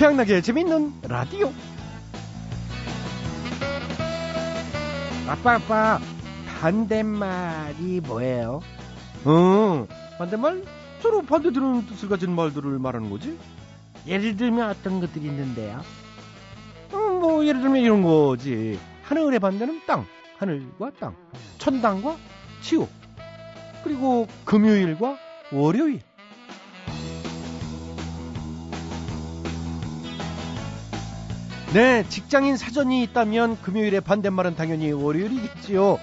최양락의 재밌는 라디오. 아빠, 아빠, 반대말이 뭐예요? 어, 반대말? 서로 반대되는 뜻을 가진 말들을 말하는 거지? 예를 들면 어떤 것들이 있는데요? 어, 뭐, 예를 들면 이런 거지. 하늘의 반대는 땅, 하늘과 땅. 천당과 지옥. 그리고 금요일과 월요일. 네, 직장인 사전이 있다면 금요일의 반대말은 당연히 월요일이겠지요.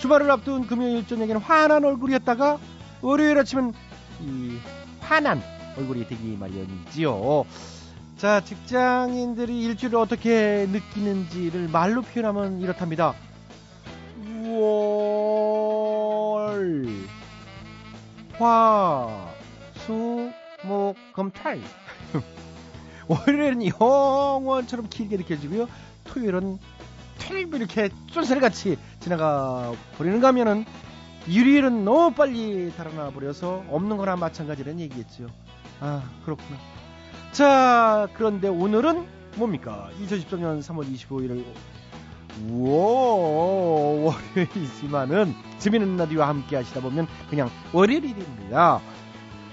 주말을 앞둔 금요일 저녁에는 환한 얼굴이었다가 월요일 아침은 이 환한 얼굴이 되기 마련이지요. 자, 직장인들이 일주일을 어떻게 느끼는지를 말로 표현하면 이렇답니다. 월, 화, 수, 목, 금, 탈. 월요일은 영원처럼 길게 느껴지고요. 토요일은 텔비 이렇게 쫀살같이 지나가 버리는가 하면은 일요일은 너무 빨리 달아나 버려서 없는 거나 마찬가지라는 얘기겠죠. 아, 그렇구나. 자, 그런데 오늘은 뭡니까? 2013년 3월 25일 우와, 월요일이지만은 재미있는 라디오와 함께 하시다 보면 그냥 월요일이 됩니다.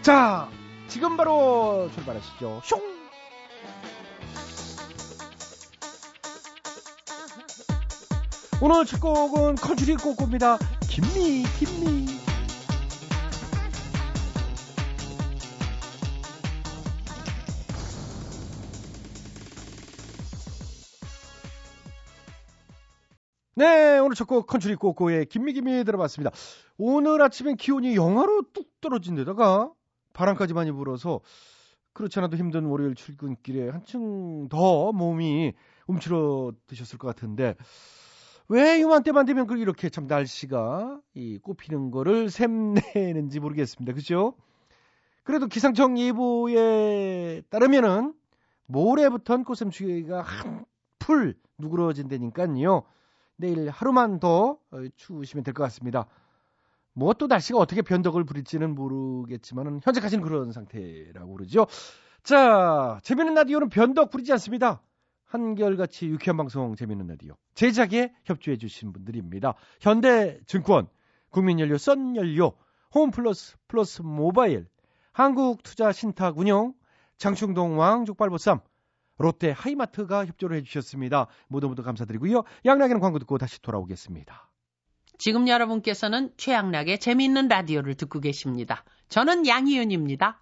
자, 지금 바로 출발하시죠. 숑! 오늘 첫 곡은 컨트리 꼬꼬입니다. Gimme, gimme. 네, 오늘 첫 곡 컨트리 꼬꼬의 Gimme Gimme 들어봤습니다. 오늘 아침엔 기온이 영하로 뚝 떨어진 데다가 바람까지 많이 불어서 그렇지 않아도 힘든 월요일 출근길에 한층 더 몸이 움츠러 드셨을 것 같은데 왜 이맘때만 되면 이렇게 참 날씨가 이 꽃피는 거를 샘내는지 모르겠습니다. 그죠? 그래도 기상청 예보에 따르면은 모레부터는 꽃샘추위가 한풀 누그러진다니까요. 내일 하루만 더 어, 추우시면 될 것 같습니다. 뭐 또 날씨가 어떻게 변덕을 부릴지는 모르겠지만 현재까지는 그런 상태라고 그러죠. 자, 재밌는 라디오는 변덕 부리지 않습니다. 한결같이 유쾌한 방송 재밌는 라디오 제작에 협조해 주신 분들입니다. 현대증권, 국민연료, 썬연료, 홈플러스, 플러스 모바일, 한국투자신탁운용, 장충동 왕족발보쌈, 롯데 하이마트가 협조를 해주셨습니다. 모두 모두 감사드리고요. 양락에는 광고 듣고 다시 돌아오겠습니다. 지금 여러분께서는 최양락의 재미있는 라디오를 듣고 계십니다. 저는 양희은입니다.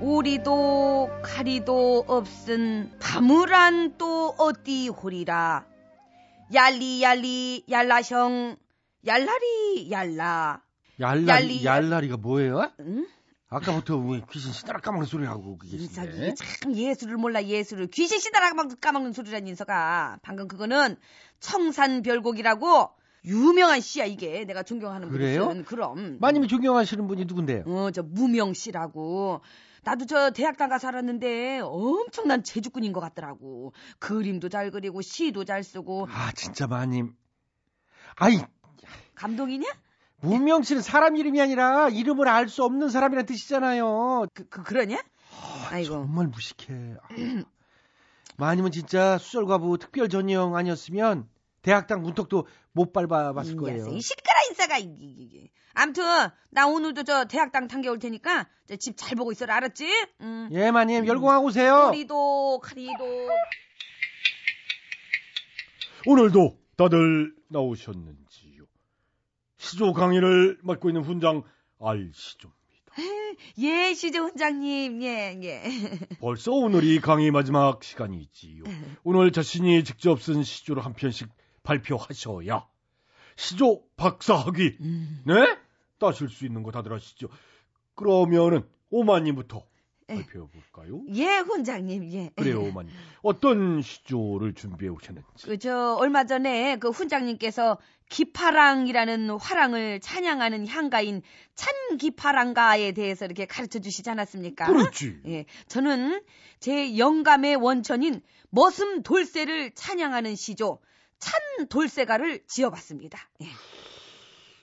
오리도 가리도 없은 바무란 또 어디 호리라 얄리 얄리 얄라형 얄라리 얄라 얄라리 얄라리가 뭐예요? 응? 아까부터 왜 귀신 시다라 까먹는 소리 하고 인석이 계시네. 참 예술을 몰라 예술을 귀신 시다라 까먹는 소리란 인석아 방금 그거는 청산별곡이라고 유명한 시야 이게 내가 존경하는 그래요? 분이 그럼 마님이 존경하시는 분이 누군데요? 어, 저 무명 씨라고. 나도 저 대학당 가서 알았는데 엄청난 재주꾼인 것 같더라고. 그림도 잘 그리고 시도 잘 쓰고. 아 진짜 마님. 아이 감동이냐? 무명 씨는 사람 이름이 아니라 이름을 알 수 없는 사람이란 뜻이잖아요. 그, 그 그러냐? 아이고. 정말 무식해. 아. 마님은 진짜 수절과부 특별 전형 아니었으면 대학당 문턱도 못 밟아봤을 이 거예요. 녀석이 시끄러 인사가 이- 이- 이- 아무튼 나 오늘도 저 대학당 당겨올 테니까 집 잘 보고 있어라 알았지? 응. 예, 마님 열공하고 오세요. 우리도 카리도 오늘도 다들 나오셨는지요? 시조 강의를 맡고 있는 훈장 알시조입니다. 예 시조 훈장님 예 예. 벌써 오늘이 강의 마지막 시간이지요. 오늘 자신이 직접 쓴 시조를 한 편씩 발표하셔야 시조 박사학위, 음. 네? 따실 수 있는 거 다들 아시죠? 그러면은 오마님부터 예. 발표해 볼까요? 예, 훈장님, 예. 그래요, 오마님. 어떤 시조를 준비해 오셨는지. 그, 저, 얼마 전에 그 훈장님께서 기파랑이라는 화랑을 찬양하는 향가인 찬기파랑가에 대해서 이렇게 가르쳐 주시지 않았습니까? 그렇지. 예, 저는 제 영감의 원천인 머슴 돌쇠를 찬양하는 시조 찬 돌쇠가를 지어봤습니다. 예.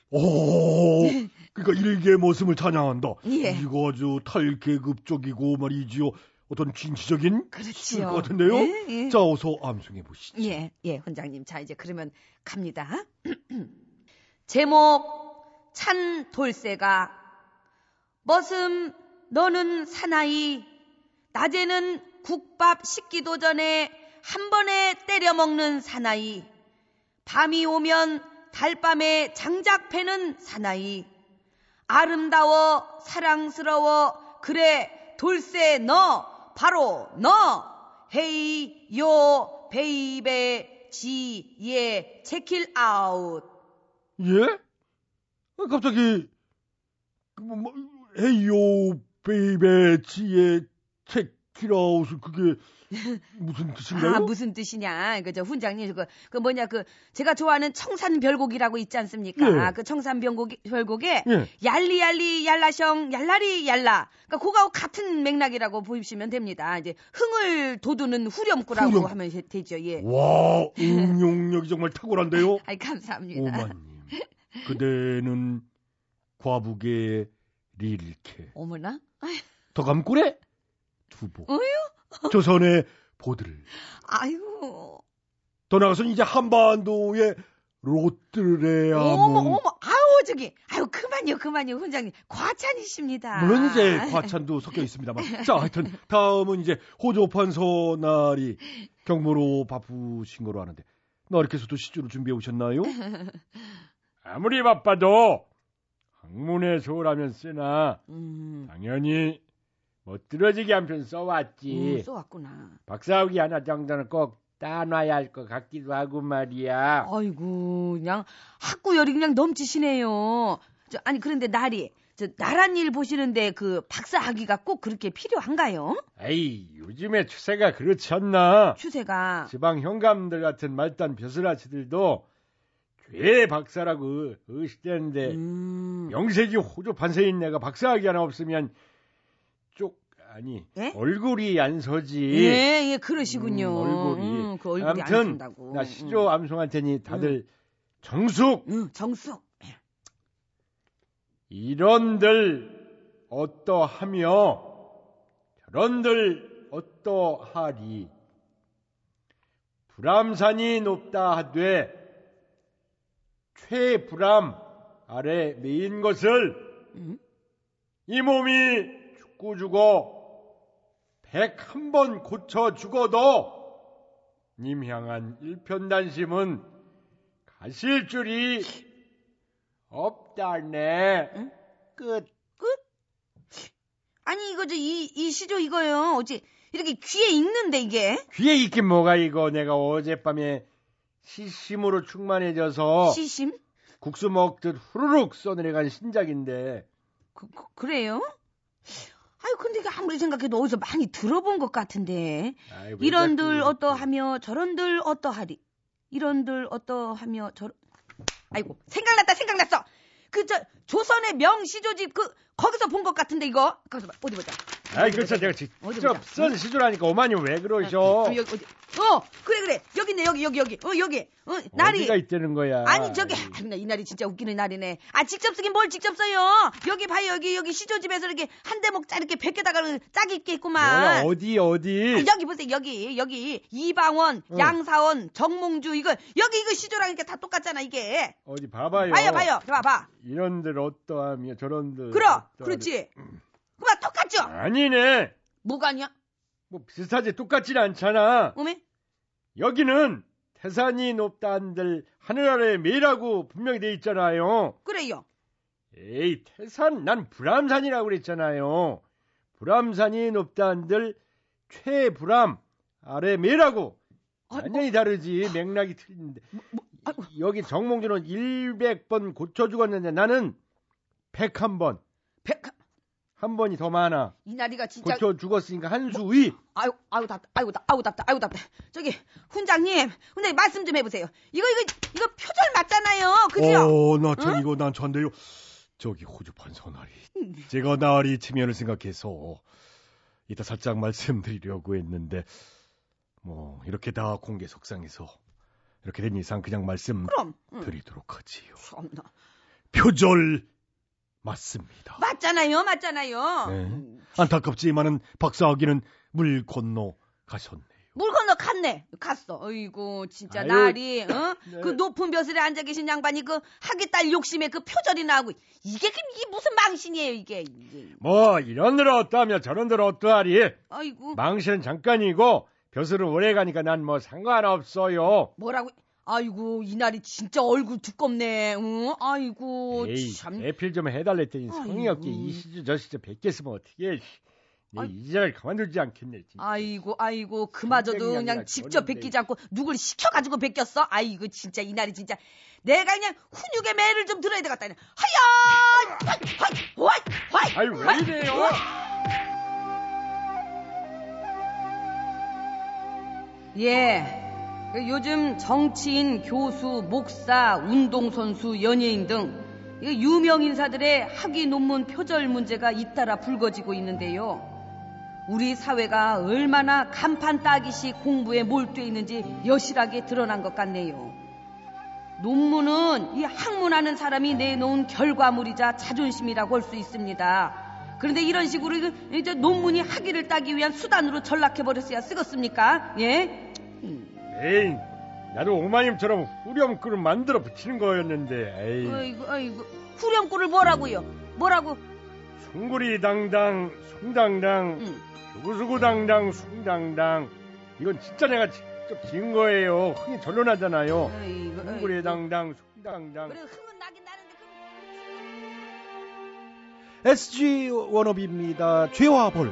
오, 그러니까 일개 모습을 찬양한다. 예. 이거 아주 탈계급적이고 말이지요. 어떤 진취적인 그렇지요. 것 같은데요. 예, 예. 자, 어서 암송해 보시죠. 예, 예, 훈장님. 자, 이제 그러면 갑니다. 제목, 찬 돌쇠가. 머슴, 너는 사나이. 낮에는 국밥 식기도 전에 한 번에 때려 먹는 사나이. 밤이 오면 달밤에 장작 패는 사나이. 아름다워, 사랑스러워, 그래, 돌쇠 너, 바로 너. Hey, yo, baby, G, yeah, check it out. 예? 아, 갑자기 그 뭐, 뭐, 헤이 요 베이베 지의 체키라웃을 그게 무슨 뜻인가요? 아, 무슨 뜻이냐. 그, 저, 훈장님, 그, 그 뭐냐, 그, 제가 좋아하는 청산별곡이라고 있지 않습니까? 예. 그 청산별곡, 별곡에, 예. 얄리얄리, 얄라셩, 얄라리, 얄라. 그니까, 그거하고 같은 맥락이라고 보시면 됩니다. 이제, 흥을 돋우는 후렴구라고 후렴. 하면 되- 되죠, 예. 와, 응용력이 정말 탁월한데요. 아이, 감사합니다. 오마님, 그대는 과북의 릴케, 어머나? 더감꿀의 두보, 어휴. 조선의 보들. 아이고. 더 나가서는 이제 한반도의 롯드레아몽. 어머, 어머, 아우, 저기, 아유, 그만요, 그만요, 훈장님. 과찬이십니다. 물론 이제 과찬도 섞여 있습니다만. 자, 하여튼 다음은 이제 호조판 서날이 경무로 바쁘신 거로 아는데 너리께서도 시주를 준비해 오셨나요? 아무리 바빠도 학문의 소라면 쓰나 음, 당연히 멋들어지게 한편 써왔지. 음, 쏘았구나. 박사학위 하나 정도는 꼭 따놔야 할 것 같기도 하고 말이야. 아이고, 그냥 학구열이 그냥 넘치시네요. 저, 아니, 그런데 날이, 저, 나란 일 보시는데 그 박사학위가 꼭 그렇게 필요한가요? 에이, 요즘에 추세가 그렇지 않나? 추세가. 지방 현감들 같은 말단 벼슬아치들도 죄 박사라고 의식되는데 음, 명색이 호조 판세인 내가 박사학위 하나 없으면 쪽 아니 예? 얼굴이 안 서지. 예, 예, 그러시군요. 음, 얼굴이. 음, 그 얼굴이 안 아무튼 쓴다고. 나 시조 암송할 테니 다들 정숙 음, 음, 정숙. 이런들 어떠하며 저런들 어떠하리 불암산이 높다 하되 최불암 아래 메인 것을 음? 이 몸이 죽고 죽어 백 한 번 고쳐 죽어도 님 향한 일편단심은 가실 줄이 없다네. 응? 끝. 아니, 이거, 저, 이, 이 시조 이거요. 어찌, 이렇게 귀에 익는데, 이게? 귀에 있긴 뭐가 이거 내가 어젯밤에 시심으로 충만해져서 시심? 국수 먹듯 후루룩 써내려간 신작인데 그, 그, 그래요? 아유, 근데 이게 아무리 생각해도 어디서 많이 들어본 것 같은데. 아이, 왜 이런들 어떠하며 저런들 어떠하리. 이런들 어떠하며 저런. 아이고, 생각났다, 생각났어! 그, 저, 조선의 명시조집, 그, 거기서 본 것 같은데, 이거? 거기서 봐, 어디 보자. 아이 그렇죠 제가 직접 시조라니까 오마니 왜 그러셔 어, 여기, 어디. 어, 그래, 그래. 여기 있네, 여기, 여기, 여기. 어, 여기. 어, 날이. 어디가 있다는 거야 아니 저기 아니, 나이 날이 진짜 웃기는 날이네. 아 직접 쓰긴 뭘 직접 써요. 여기 봐요 여기 여기 시조 집에서 이렇게 한 대목 짜 이렇게 베껴다가 짝 입게 있구만. 뭐야 어디 어디 아, 여기 보세요 여기 여기 이방원, 응. 양사원, 정몽주 이거 여기 이거 시조랑 이렇게 다 똑같잖아 이게. 어디 봐봐요 봐요 봐요 봐봐. 이런들 어떠하며 저런들 그럼. 그렇지. 그만 똑같죠. 아니네 뭐가 아니야? 뭐 비슷하지 똑같진 않잖아 어메? 여기는 태산이 높다 한들 하늘 아래 매라고 분명히 돼 있잖아요 그래요. 에이 태산 난 불암산이라고 그랬잖아요 불암산이 높다 한들 최불암 아래 매라고 아이고. 완전히 다르지 맥락이 틀린데 아이고. 여기 정몽주는 100번 고쳐 죽었는데 나는 101번. 백, 한 번이 더 많아. 이날이가 진짜. 고쳐 죽었으니까 한수위. 아유, 아유 답다, 아유 답, 아유 답다, 아유 답다. 저기 훈장님, 훈장님 말씀 좀 해보세요. 이거 이거 이거 표절 맞잖아요, 그죠? 어, 나참 이거 난 전데요. 저기 호주판 선아리. 제가 나리 측면을 생각해서 이따 살짝 말씀드리려고 했는데 뭐 이렇게 다 공개 속상해서 이렇게 된 이상 그냥 말씀드리도록 그럼, 응. 하지요. 참나. 표절 맞습니다. 맞잖아요, 맞잖아요. 네. 음, 안타깝지만은 박사학위는 물 건너 가셨네요. 물 건너 갔네. 갔어. 어이구, 진짜 아유, 날이, 어? 네. 그 높은 벼슬에 앉아 계신 양반이 그 하기 딸 욕심에 그 표절이 나오고 이게 그 이게 무슨 망신이에요, 이게. 이게. 뭐 이런들 어떠하며 저런들 어떠하리. 아이고. 망신은 잠깐이고 벼슬은 오래 가니까 난 뭐 상관없어요. 뭐라고? 아이고, 이 날이 진짜 얼굴 두껍네. 응? 아이고, 에이, 참. 대필 좀 해달랬더니 성의 없게. 이 시주 저 시주 뵙겠으면 어떻게 내 아이. 이 자를 가만두지 않겠네 진짜. 아이고, 아이고, 그마저도 그냥 직접. 베끼지 않고 누굴 시켜가지고 베꼈어? 아이고, 진짜 이 날이 진짜. 내가 그냥 훈육의 매를 좀 들어야 되겠다. 하야! 하이, 하이, 하이, 하이, 아유 왜 이래요? 예. 그 요즘 정치인, 교수, 목사, 운동선수, 연예인 등 유명 인사들의 학위 논문 표절 문제가 잇따라 불거지고 있는데요. 우리 사회가 얼마나 간판 따기식 공부에 몰두해 있는지 여실하게 드러난 것 같네요. 논문은 이 학문하는 사람이 내놓은 결과물이자 자존심이라고 할 수 있습니다. 그런데 이런 식으로 이제 논문이 학위를 따기 위한 수단으로 전락해 버렸어야 쓰겠습니까? 예? 에이 나도 오마님처럼 후렴구를 만들어 붙이는 거였는데 에이 아이고 아이고 후렴구를 뭐라고요? 뭐라고? 숭구리 당당 숭당당 응. 수구수구 당당 숭당당 이건 진짜 내가 직접 지은 거예요 흥이 절로 나잖아요 아이고, 숭구리 아이고. 당당 숭당당 그래 흥은 나긴 나는데 그... SG 워너비입니다. 죄와 벌.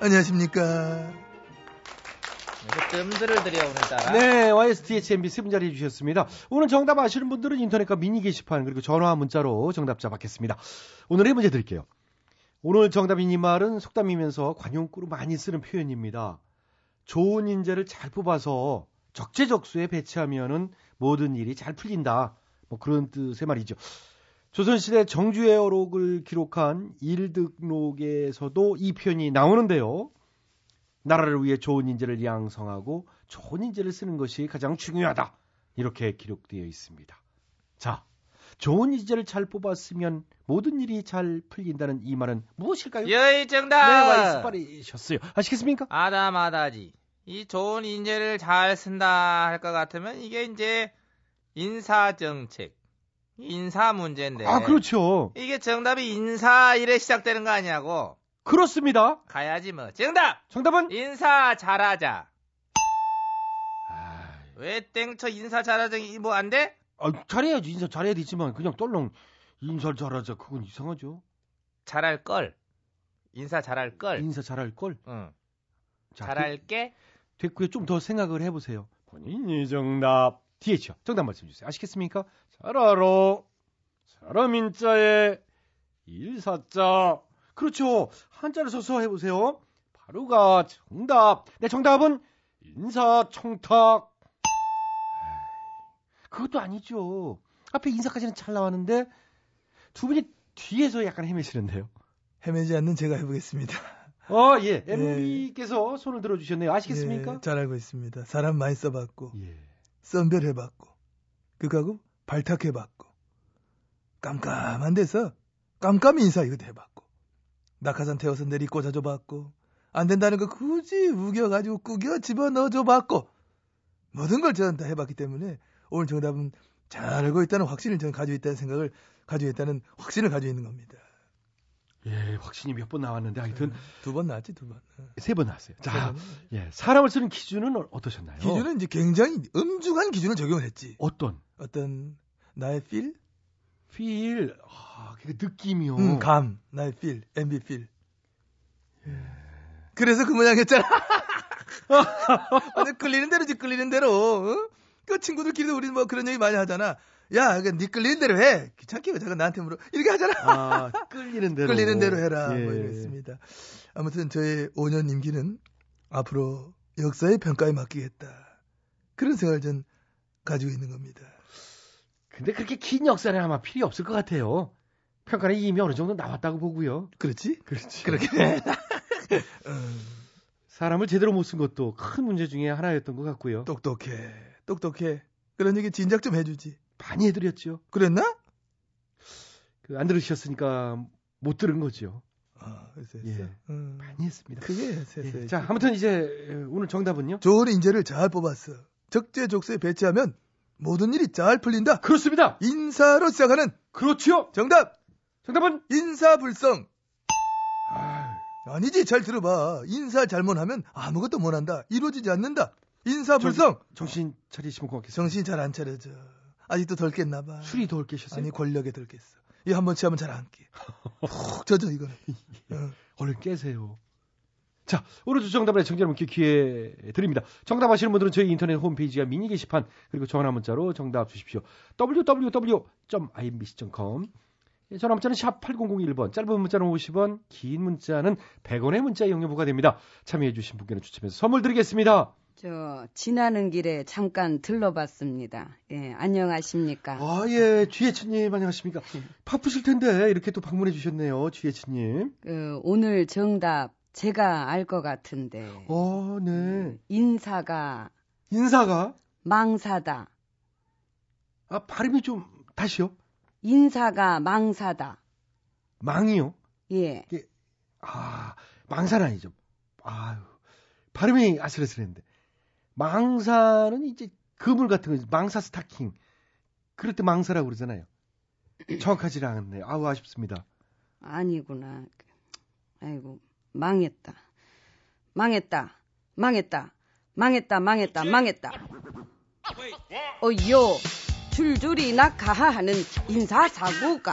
안녕하십니까 이렇게 뜸들을 들여 오늘따라. 네, YSTHMB 세 분 자리해 주셨습니다. 오늘 정답 아시는 분들은 인터넷과 미니 게시판 그리고 전화 문자로 정답자 받겠습니다. 오늘의 문제 드릴게요. 오늘 정답인 이 말은 속담이면서 관용구로 많이 쓰는 표현입니다. 좋은 인재를 잘 뽑아서 적재적소에 배치하면은 모든 일이 잘 풀린다. 뭐 그런 뜻의 말이죠. 조선시대 정주회어록을 기록한 일득록에서도 이 표현이 나오는데요. 나라를 위해 좋은 인재를 양성하고 좋은 인재를 쓰는 것이 가장 중요하다. 이렇게 기록되어 있습니다. 자, 좋은 인재를 잘 뽑았으면 모든 일이 잘 풀린다는 이 말은 무엇일까요? 여의 네, 정답. 와이스 빠르셨어요. 아시겠습니까? 아다마다지. 이 좋은 인재를 잘 쓴다 할 것 같으면 이게 이제 인사 정책, 인사 문제인데. 아, 그렇죠. 이게 정답이 인사 이래 시작되는 거 아니냐고. 그렇습니다. 가야지 뭐. 정답. 정답은 인사 잘하자. 아, 왜 땡쳐 인사 잘하자 뭐 안 돼? 아, 잘해야지. 인사 잘해야 되지만 그냥 떨렁 인사 잘하자. 그건 이상하죠. 잘할 걸. 인사 잘할 걸. 인사 잘할 걸. 응. 자, 잘할게. 됐고요. 좀 더 생각을 해보세요. 본인이 정답. DH요. 정답 말씀 주세요. 아시겠습니까? 잘 알아. 사람 인자에 일사자. 그렇죠. 한자를 써서 해보세요. 바로가 정답. 네, 정답은 인사청탁. 그것도 아니죠. 앞에 인사까지는 잘 나왔는데 두 분이 뒤에서 약간 헤매시는데요. 헤매지 않는 제가 해보겠습니다. 어, 예. MB께서 손을 들어주셨네요. 아시겠습니까? 예, 잘 알고 있습니다. 사람 많이 써봤고, 예. 썬별 해봤고, 그거하고 발탁해봤고, 깜깜한 데서 깜깜이 인사 이것도 해봤고, 낙하산 태워서 내리 꽂아줘봤고, 안 된다는 거 굳이 우겨가지고 꾸겨 집어넣어줘봤고, 모든 걸 저는 다 해봤기 때문에 오늘 정답은 잘 알고 있다는 확신을 저는 가지고 있다는 생각을 가지고 있다는 확신을 가지고 있는 겁니다. 예, 확신이 몇 번 나왔는데 하여튼 두 번 나왔지 두 번. 어. 세번 나왔어요. 자. 예, 사람을 쓰는 기준은 어- 어떠셨나요? 기준은 이제 굉장히 엄중한 기준을 적용을 했지. 어떤? 어떤 나의 필, feel, 아, 그 느낌이요. 음, 감, 나의 필, MB 필. 그래서 그 모양 했잖아. 완전 끌리는 대로지 끌리는 대로. 어? 그 친구들끼리도 우리 뭐 그런 얘기 많이 하잖아. 야, 그네 끌리는 대로 해. 귀찮게 왜 자꾸 나한테 물어. 이렇게 하잖아. 아, 끌리는 대로. 끌리는 대로 해라. 예. 뭐 이랬습니다. 아무튼 저의 5년 임기는 앞으로 역사의 평가에 맡기겠다. 그런 생각을 전 가지고 있는 겁니다. 근데 그렇게 긴 역사는 아마 필요 없을 것 같아요. 평가는 이미 어느 정도 나왔다고 보고요. 그렇지? 그렇지. 그렇게 해. 사람을 제대로 못 쓴 것도 큰 문제 중에 하나였던 것 같고요. 똑똑해. 똑똑해. 그런 얘기 진작 좀 해주지. 많이 해드렸죠. 그랬나? 그 안 들으셨으니까 못 들은 거죠. 아, 그래서 했어. 예. 음, 많이 했습니다. 크게 했어. 예. 자, 아무튼 이제 오늘 정답은요? 좋은 인재를 잘 뽑았어. 적재적소에 배치하면 모든 일이 잘 풀린다. 그렇습니다. 인사로 시작하는 그렇지요. 정답. 정답은 인사불성. 아니지, 잘 들어봐. 인사 잘못하면 아무것도 못한다. 이루어지지 않는다. 인사불성. 정신 차리시면 고맙겠습니다. 정신 잘 안 차려져. 아직도 덜 깼나 봐. 술이 덜 깨셨어요? 아니 권력에 덜 깼어. 이 한번 취하면 잘 안 깨. 푹 젖어 이거는. 어. 얼른 깨세요. 자, 오늘도 정답을 청자 여러분께 기회 드립니다. 정답 아시는 분들은 저희 인터넷 홈페이지와 미니 게시판 그리고 전화 문자로 정답 주십시오. www.imbc.com 전화 문자는 샵 8001번, 짧은 문자는 50원, 긴 문자는 100원의 문자 이용료부가 됩니다. 참여해 주신 분께는 추첨해서 선물 드리겠습니다. 저 지나는 길에 잠깐 들러봤습니다. 예, 안녕하십니까? 아, 예, GH님 안녕하십니까? 바쁘실 텐데 이렇게 또 방문해 주셨네요, GH님. 그, 오늘 정답 제가 알 것 같은데 어, 네. 인사가 인사가 망사다. 아, 발음이 좀 다시요. 인사가 망사다. 망이요. 예. 아, 망사는 아니죠. 아유, 발음이 아슬아슬했는데. 망사는 이제 그물 같은 거, 망사 스타킹. 그럴 때 망사라고 그러잖아요. 정확하지 않았네요. 아우, 아쉽습니다. 아니구나. 아이고, 망했다. 망했다. 망했다. 망했다. 망했다. 망했다. 어요. 줄줄이 낙하하는 인사사고가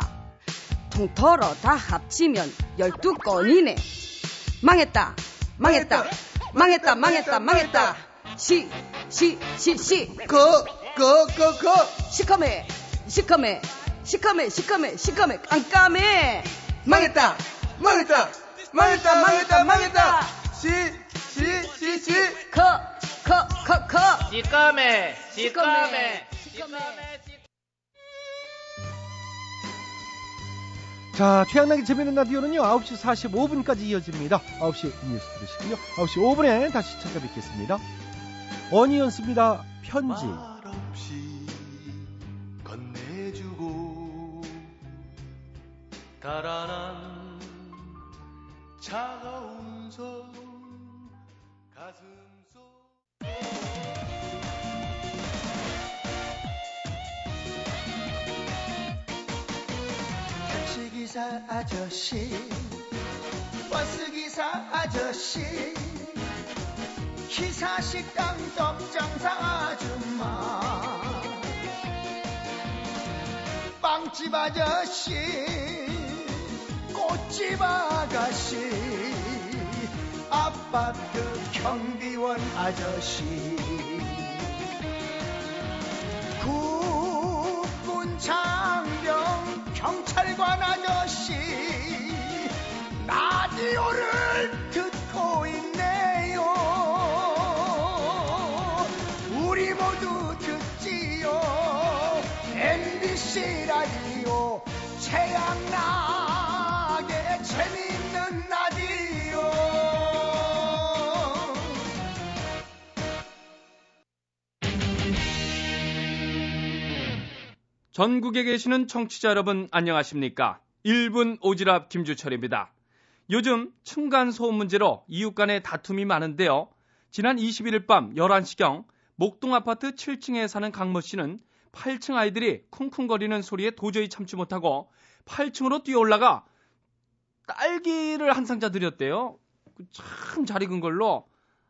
통틀어 다 합치면 열두 건이네. 망했다. 망했다. 망했다. 망했다. 망했다. 시, 시, 시, 시. 거, 거, 거, 거. 시커매. 시커매. 시커매. 시커매. 시커매. 깜깜해. 망했다. 망했다. 망했다. 망했다. 망했다. 시, 시, 시, 시. 커, 커, 커, 커. 시꺼매, 시꺼매, 시커매. 자, 최양락의 재미있는 라디오는요, 9시 45분까지 이어집니다. 9시 뉴스 들으시고요. 9시 5분에 다시 찾아뵙겠습니다. 어니언스입니다. 편지. 건네주고 달아난 차가운 손 가슴 속 택시기사 아저씨 버스기사 아저씨 기사식당 떡장사 아줌마. 빵집 아저씨 꽃집 아가씨 아파트 경비원 아저씨. 국군 장병 경찰관 아저씨 최양락의 재밌는 라디오 전국에 계시는 청취자 여러분 안녕하십니까? 1분 오지랖 김주철입니다. 요즘 층간소음 문제로 이웃 간의 다툼이 많은데요. 지난 21일 밤 11시경 목동 아파트 7층에 사는 강모 씨는 8층 아이들이 쿵쿵거리는 소리에 도저히 참지 못하고 8층으로 뛰어 올라가 딸기를 한 상자 드렸대요. 참 잘 익은 걸로.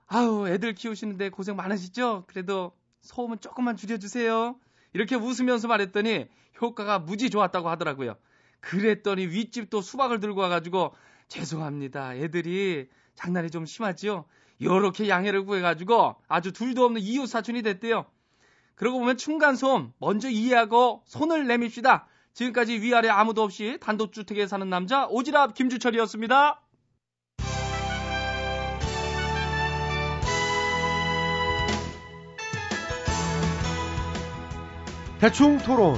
아유, 애들 키우시는데 고생 많으시죠? 그래도 소음은 조금만 줄여주세요. 이렇게 웃으면서 말했더니 효과가 무지 좋았다고 하더라고요. 그랬더니 윗집도 수박을 들고 와가지고 죄송합니다. 애들이 장난이 좀 심하지요. 이렇게 양해를 구해가지고 아주 둘도 없는 이웃 사촌이 됐대요. 그러고 보면 층간소음 먼저 이해하고 손을 내밉시다. 지금까지 위아래 아무도 없이 단독주택에 사는 남자 오지랖 김주철이었습니다. 대충 토론.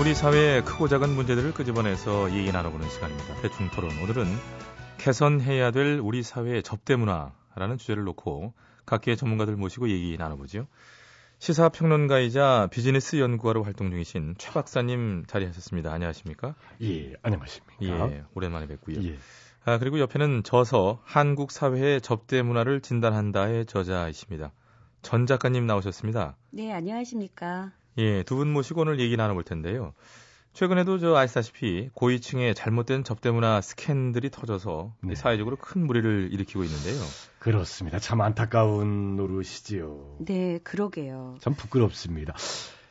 우리 사회의 크고 작은 문제들을 끄집어내서 얘기 나눠보는 시간입니다. 대충 토론. 오늘은 개선해야 될 우리 사회의 접대 문화라는 주제를 놓고 각계의 전문가들 모시고 얘기 나눠보죠. 시사평론가이자 비즈니스 연구가로 활동 중이신 최 박사님 자리하셨습니다. 안녕하십니까? 예, 안녕하십니까? 예, 오랜만에 뵙고요. 예. 아, 그리고 옆에는 저서 한국 사회의 접대 문화를 진단한다의 저자이십니다. 전 작가님 나오셨습니다. 네, 안녕하십니까. 예, 두 분 모시고 오늘 얘기 나눠볼 텐데요. 최근에도 저 아시다시피 고위층의 잘못된 접대 문화 스캔들이 터져서 네. 사회적으로 큰 무리를 일으키고 있는데요. 그렇습니다. 참 안타까운 노릇이지요. 네, 그러게요. 참 부끄럽습니다.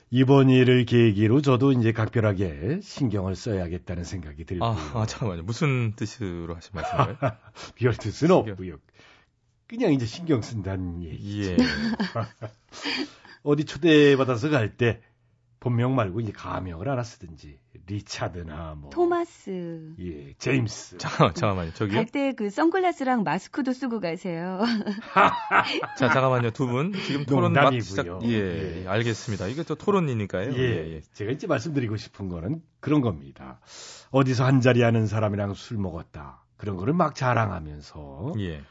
이번 일을 계기로 저도 이제 각별하게 신경을 써야겠다는 생각이 들고요. 아, 아, 잠깐만요. 무슨 뜻으로 하신 말씀인가요? 별 뜻은 없고요. 그냥 이제 신경 쓴다는 얘기죠. 예. 어디 초대받아서 갈 때 본명 말고 이제 가명을 하나 쓰든지 리차드나 뭐 토마스. 예, 제임스. 잠깐, 잠깐만요. 저기요. 갈때 그 선글라스랑 마스크도 쓰고 가세요. 자, 잠깐만요. 두 분 지금 토론 막 농담이고요. 시작. 예, 예, 알겠습니다. 이게 또 토론이니까요. 예, 제가 이제 말씀드리고 싶은 거는 그런 겁니다. 어디서 한 자리 하는 사람이랑 술 먹었다. 그런 거를 막 자랑하면서 예.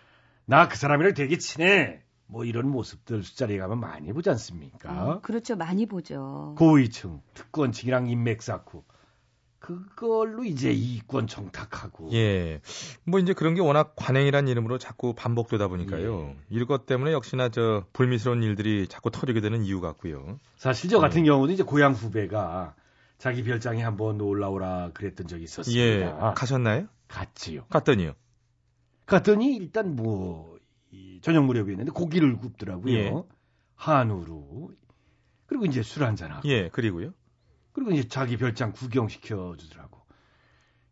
나 그 사람이랑 되게 친해. 뭐 이런 모습들 술자리에 가면 많이 보지 않습니까? 어, 그렇죠. 많이 보죠. 고위층, 특권층이랑 인맥 쌓고 그걸로 이제 이권 청탁하고 예. 뭐 이제 그런 게 워낙 관행이란 이름으로 자꾸 반복되다 보니까요. 예. 이것 때문에 역시나 저 불미스러운 일들이 자꾸 터지게 되는 이유 같고요. 사실 저 같은 경우도 이제 고향 후배가 자기 별장에 한번 놀러 오라 그랬던 적이 있었습니다. 예. 가셨나요? 갔지요. 갔더니요. 갔더니 일단 뭐 이, 저녁 무렵이었는데 고기를 굽더라고요. 예. 한우로. 그리고 이제 술 한잔하고. 예, 그리고요. 그리고 이제 자기 별장 구경시켜 주더라고.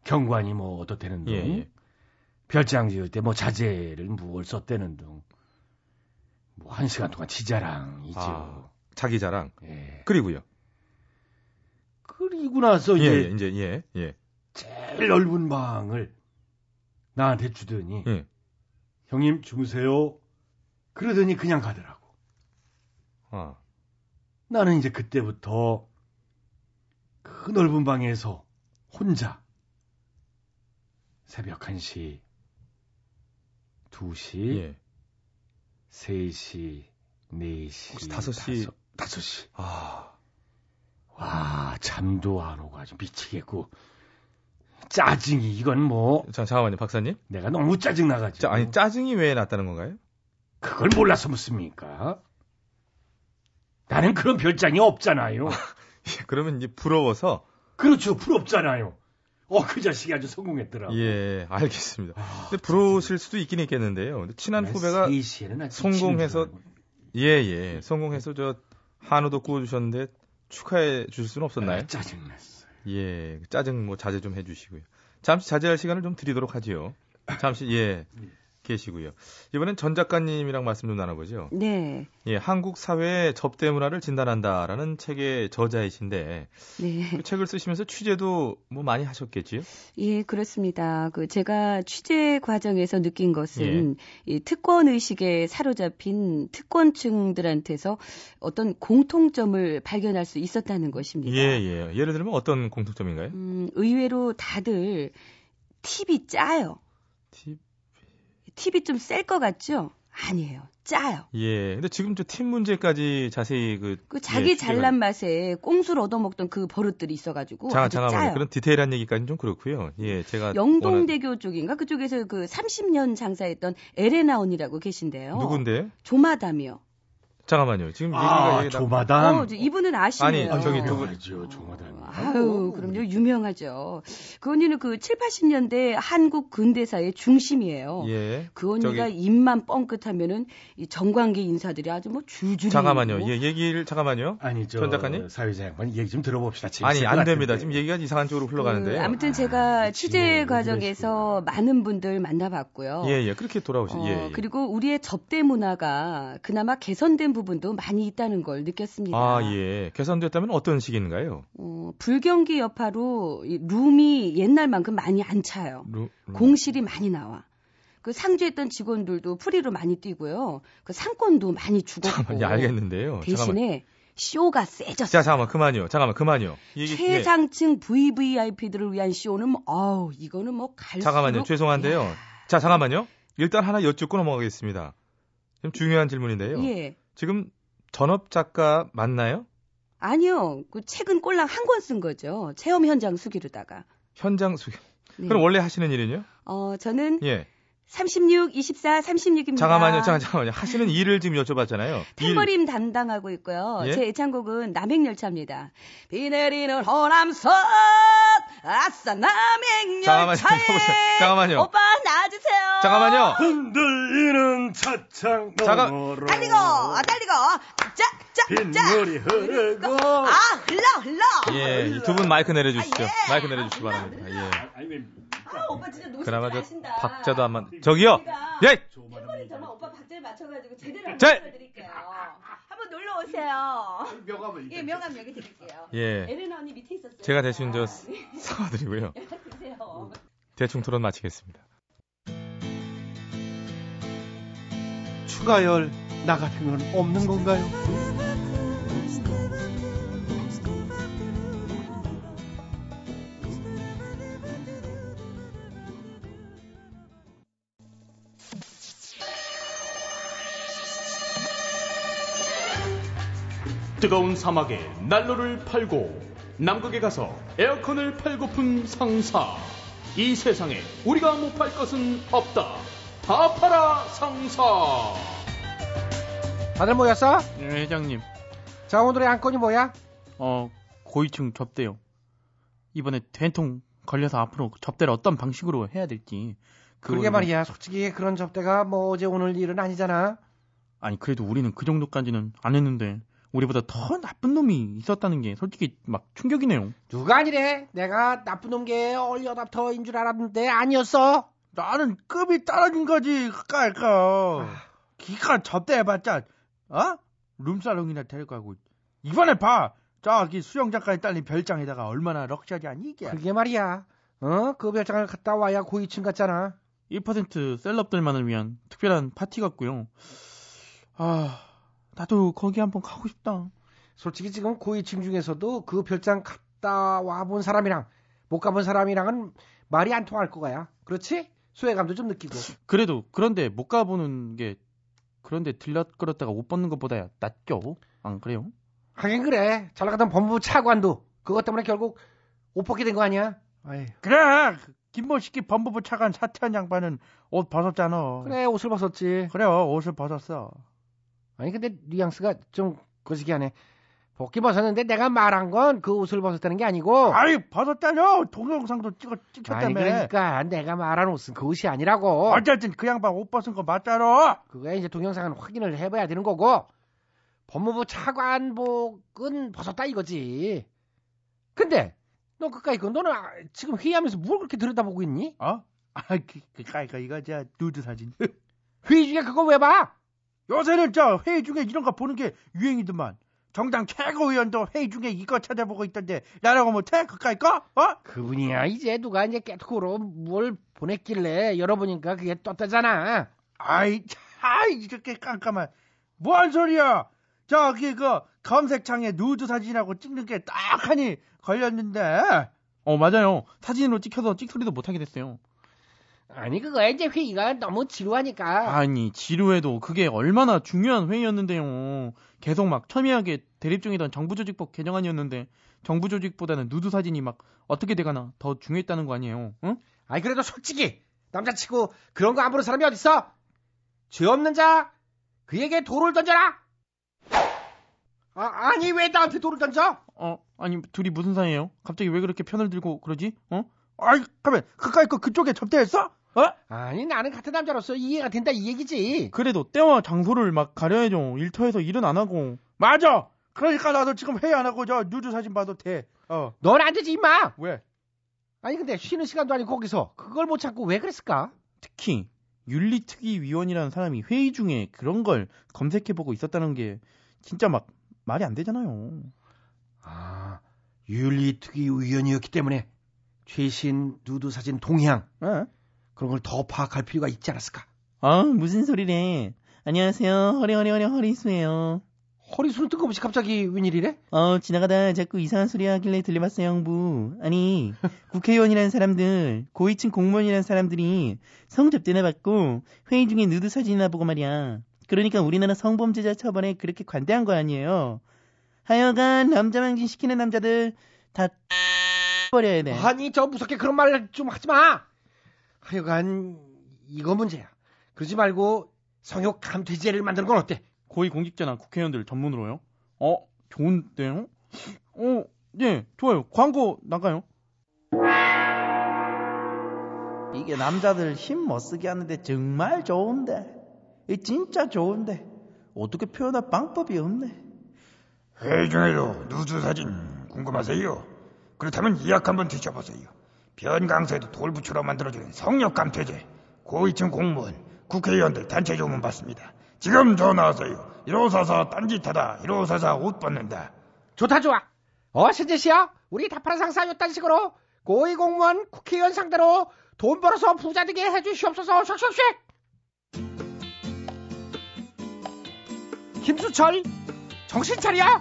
경관이 뭐 어떻다는 등. 예, 예. 별장 지을 때 뭐 자재를 무엇 썼다는 등. 뭐한 시간 동안 지자랑이죠. 아, 자기 자랑. 예. 그리고요. 그리고 나서 예, 이제 예, 이제 예, 예. 제일 넓은 방을 나한테 주더니 예. 형님 주무세요. 그러더니 그냥 가더라고. 아. 나는 이제 그때부터 그 넓은 방에서 혼자 새벽 1시, 2시, 예. 3시, 4시, 혹시 5시? 5, 시 아. 와, 잠도 안 오고 아주 미치겠고. 짜증이 이건 뭐 자, 잠깐만요, 박사님. 내가 너무 짜증 나가지고. 자, 아니 짜증이 왜 났다는 건가요? 그걸 몰라서 묻습니까? 나는 그런 별장이 없잖아요. 예, 그러면 이제 부러워서 그렇죠. 부럽잖아요. 어, 그 자식이 아주 성공했더라고. 예, 알겠습니다. 아, 근데 부러우실 수도 있긴 있겠는데요. 근데 친한 후배가 3시에는 아주 성공해서 예, 예. 성공해서 저 한우도 구워 주셨는데 축하해 주실 수는 없었나요? 아, 짜증났어요. 예. 짜증 뭐 자제 좀 해 주시고요. 잠시 자제할 시간을 좀 드리도록 하지요. 잠시 예 계시고요. 이번엔 전 작가님이랑 말씀 좀 나눠보죠. 네. 예, 한국 사회의 접대 문화를 진단한다라는 책의 저자이신데 네. 그 책을 쓰시면서 취재도 뭐 많이 하셨겠지요? 예, 그렇습니다. 그 제가 취재 과정에서 느낀 것은 이 특권 의식에 사로잡힌 특권층들한테서 어떤 공통점을 발견할 수 있었다는 것입니다. 예, 예. 예를 들면 어떤 공통점인가요? 음, 의외로 다들 팁이 짜요. 팁? 팁이 좀 셀 것 같죠? 아니에요. 짜요. 예. 근데 지금 저 팀 문제까지 자세히 그, 그 자기 예, 잘난 맛에 꽁수를 얻어먹던 그 버릇들이 있어가지고 잠깐 아주 잠깐만요. 그런 디테일한 얘기까지는 좀 그렇고요. 예, 제가 영동대교 쪽인가 그쪽에서 그 30년 장사했던 에레나 언니라고 계신데요. 누군데? 조마담이요. 잠깐만요. 지금 아, 얘기가 조마담. 어, 저 이분은 아시네요. 아니, 저기 두 분. 알죠, 조마담. 아유, 그럼요. 유명하죠. 그 언니는 그 7, 80년대 한국 근대사의 중심이에요. 예. 그 언니가 저기- 입만 뻥끗하면은 이 정관계 인사들이 아주 뭐 줄줄이 잠깐만요. 예, 얘기를 잠깐만요. 아니, 저 전 작가님? 사회자 양반 얘기 좀 들어봅시다. 아니, 것 안. 됩니다. 지금 얘기가 이상한 쪽으로 흘러가는데. 그 아무튼 제가 취재 왜 과정에서 많은 분들 만나 봤고요. 예, 예. 그렇게 돌아오시. 어, 예, 예. 그리고 우리의 접대 문화가 그나마 개선된 부분도 많이 있다는 걸 느꼈습니다. 아, 예. 개선됐다면 어떤 식인가요? 어, 불경기 여파로 이 룸이 옛날만큼 많이 안 차요. 루, 루. 공실이 많이 나와. 그 상주했던 직원들도 프리로 많이 뛰고요. 그 상권도 많이 죽었고. 잠깐만, 예, 알겠는데요. 잠깐만. 대신에 쇼가 세졌어요. 자, 잠깐만, 그만요. 잠깐만, 그만요. 이 얘기, 예. 최상층 VVIP들을 위한 쇼는 뭐, 아우 이거는 뭐 갈수록 잠깐만요. 죄송한데요. 자, 잠깐만요. 일단 하나 여쭙고 넘어가겠습니다. 좀 중요한 질문인데요. 예. 지금 전업 작가 맞나요? 아니요. 그 책은 꼴랑 한 권 쓴 거죠. 체험 현장 수기로다가. 현장 수. 네. 그럼 원래 하시는 일은요? 어, 저는 예. 36, 24, 36입니다. 잠깐만요. 잠깐, 잠깐만요. 하시는 일을 지금 여쭤봤잖아요. 일. 탬버림 담당하고 있고요. 예? 제 애창곡은 남행열차입니다. 비 내리는 호남선 아싸 잠깐만요. 남행열차에 잠깐만요. 오빠 나와주세요. 잠깐만요. 흔들리는 차창 잠깐- 너머로 달리고 달리고 짝짝짝 빗물이 흐르고 아 흘러 흘러 예, 이두분 마이크 내려주시죠. 아, 예. 마이크 내려주시기 바랍니다. 예. 왜아 오빠 진짜 노래 그나마 저. 박자도 한 번. 저기요. 예. 오빠 박자를 맞춰가지고 제대로 자. 드릴게요. 한번 놀러 오세요. 명함을 예 명함 여기 드릴게요. 예. 에레나 언니 밑에 있었어요. 제가 대신 저 네. 사과드리고요. 드세요. 대충 토론 마치겠습니다. 추가열 나 같은 건 없는 건가요? 뜨거운 사막에 난로를 팔고 남극에 가서 에어컨을 팔고픈 상사. 이 세상에 우리가 못 팔 것은 없다. 다 팔아 상사. 다들 모였어? 예, 회장님. 자 오늘의 안건이 뭐야? 어, 고위층 접대요. 이번에 된통 걸려서 앞으로 접대를 어떤 방식으로 해야 될지. 그게 그거를 말이야 솔직히 그런 접대가 뭐 어제 오늘 일은 아니잖아 아니, 그래도 우리는 그 정도까지는 안 했는데, 우리보다 더 나쁜 놈이 있었다는 게 솔직히 막 충격이네요. 누가 아니래 내가 나쁜 놈게 얼리어답터인 줄 알았는데 아니었어 나는 급이 떨어진 거지, 깔까. 기가 접대해봤자, 어? 룸사롱이나 데려가고. 이번에 봐! 저기 수영 작가의 딸린 별장에다가 얼마나 럭셔리한 이게. 그게 말이야 어? 그 별장을 갔다 와야 고위층 같잖아 1% 셀럽들만을 위한 특별한 파티 같고요. 아, 나도 거기 한번 가고 싶다. 솔직히 지금 고위층 중에서도 그 별장 갔다 와 본 사람이랑 못 가본 사람이랑은 말이 안 통할 거야 그렇지? 소외감도 좀 느끼고 그래도 그런데 못 가보는 게 그런데 들락거렸다가 옷 벗는 것보다 낫죠? 안 그래요? 하긴 그래 잘 나가던 법무부 차관도 그것 때문에 결국 옷 벗게 된 거 아니야 아이, 그래! 김모식기 법무부 차관 사퇴한 양반은 옷 벗었잖아. 그래 옷을 벗었지 그래, 옷을 벗었어. 아니 근데 뉘앙스가 좀 거시기하네. 벗기 벗었는데 내가 말한 건 그 옷을 벗었다는 게 아니고. 아이, 벗었다뇨! 동영상도 찍어, 찍혔다며. 아니 그러니까 내가 말한 옷은 그 옷이 아니라고. 어쨌든 그 양반 옷 벗은 거 맞잖아! 그거야 이제 동영상은 확인을 해봐야 되는 거고. 법무부 차관복은 벗었다 이거지. 근데 너 그까이 거 너는 아, 지금 회의하면서 뭘 그렇게 들여다보고 있니? 어? 아, 그, 그까이 거 이거 저 누드 사진. 회의 중에 그거 왜 봐? 요새는 저 회의 중에 이런 거 보는 게 유행이더만. 정당 최고위원도 회의 중에 이거 찾아보고 있던데 나라고 못해? 그까이 거? 어? 그분이야 이제 누가 이제 깨톡으로 뭘 보냈길래 열어보니까 그게 떴다잖아. 아이, 아이 이렇게 깜깜한. 뭔 소리야? 저기 그 검색창에 누드 사진하고 찍는 게 딱 하니 걸렸는데. 어 맞아요. 사진으로 찍혀서 찍소리도 못하게 됐어요. 아니 그거야 이제 회의가 너무 지루하니까. 아니 지루해도 그게 얼마나 중요한 회의였는데요. 계속 막 첨예하게 대립 중이던 정부조직법 개정안이었는데 정부조직보다는 누드 사진이 막 어떻게 돼가나 더 중요했다는 거 아니에요? 응? 아니 그래도 솔직히 남자치고 그런 거 안 보는 사람이 어딨어? 죄 없는 자 그에게 돌을 던져라. 아, 아니 왜 나한테 돌을 던져? 어 아니 둘이 무슨 사이예요? 갑자기 왜 그렇게 편을 들고 그러지? 어? 아이 그러면 그까이 거 그쪽에 접대했어? 어? 아니 나는 같은 남자로서 이해가 된다 이 얘기지. 그래도 때와 장소를 막 가려야죠. 일터에서 일은 안 하고. 맞아. 그러니까 나도 지금 회의 안 하고 저 누드 사진 봐도 돼. 어. 넌 안 되지 임마. 왜? 아니 근데 쉬는 시간도 아니고 거기서 그걸 못 참고 왜 그랬을까? 특히 윤리특위위원이라는 사람이 회의 중에 그런 걸 검색해보고 있었다는 게 진짜 막 말이 안 되잖아요. 아 윤리특위위원이었기 때문에 최신 누드 사진 동향 어? 그런 걸 더 파악할 필요가 있지 않았을까? 아 무슨 소리래. 안녕하세요. 허리허리허리 허리수예요. 허리수는 뜬금없이 갑자기 웬일이래? 어 지나가다 자꾸 이상한 소리 하길래 들려봤어요 형부. 아니 국회의원이라는 사람들 고위층 공무원이라는 사람들이 성접대나 받고 회의 중에 누드 사진이나 보고 말이야. 그러니까 우리나라 성범죄자 처벌에 그렇게 관대한 거 아니에요. 하여간 남자 망신 시키는 남자들 다 버려야 돼. 아니 저 무섭게 그런 말 좀 하지 마. 하여간 이거 문제야. 그러지 말고 성욕 감퇴제를 만드는 건 어때? 고위공직자나 국회의원들 전문으로요? 어, 좋은데요? 어, 예, 좋아요. 광고 나가요. 이게 남자들 힘 못쓰게 하는데 정말 좋은데. 이 진짜 좋은데. 어떻게 표현할 방법이 없네. 회의 중에도 누드 사진 궁금하세요? 그렇다면 이약 한번 드셔보세요. 변강사에도 돌부처로 만들어주는 성역감 퇴제, 고위층 공무원, 국회의원들 단체 조문 받습니다. 지금 전화하세요. 1544 딴짓하다, 1544 옷 벗는다. 좋다 좋아. 어 신재씨야 우리 다파라 상사 요딴 식으로 고위공무원 국회의원 상대로 돈 벌어서 부자 되게 해주시옵소서 샥샥샥. 김수철 정신 차려.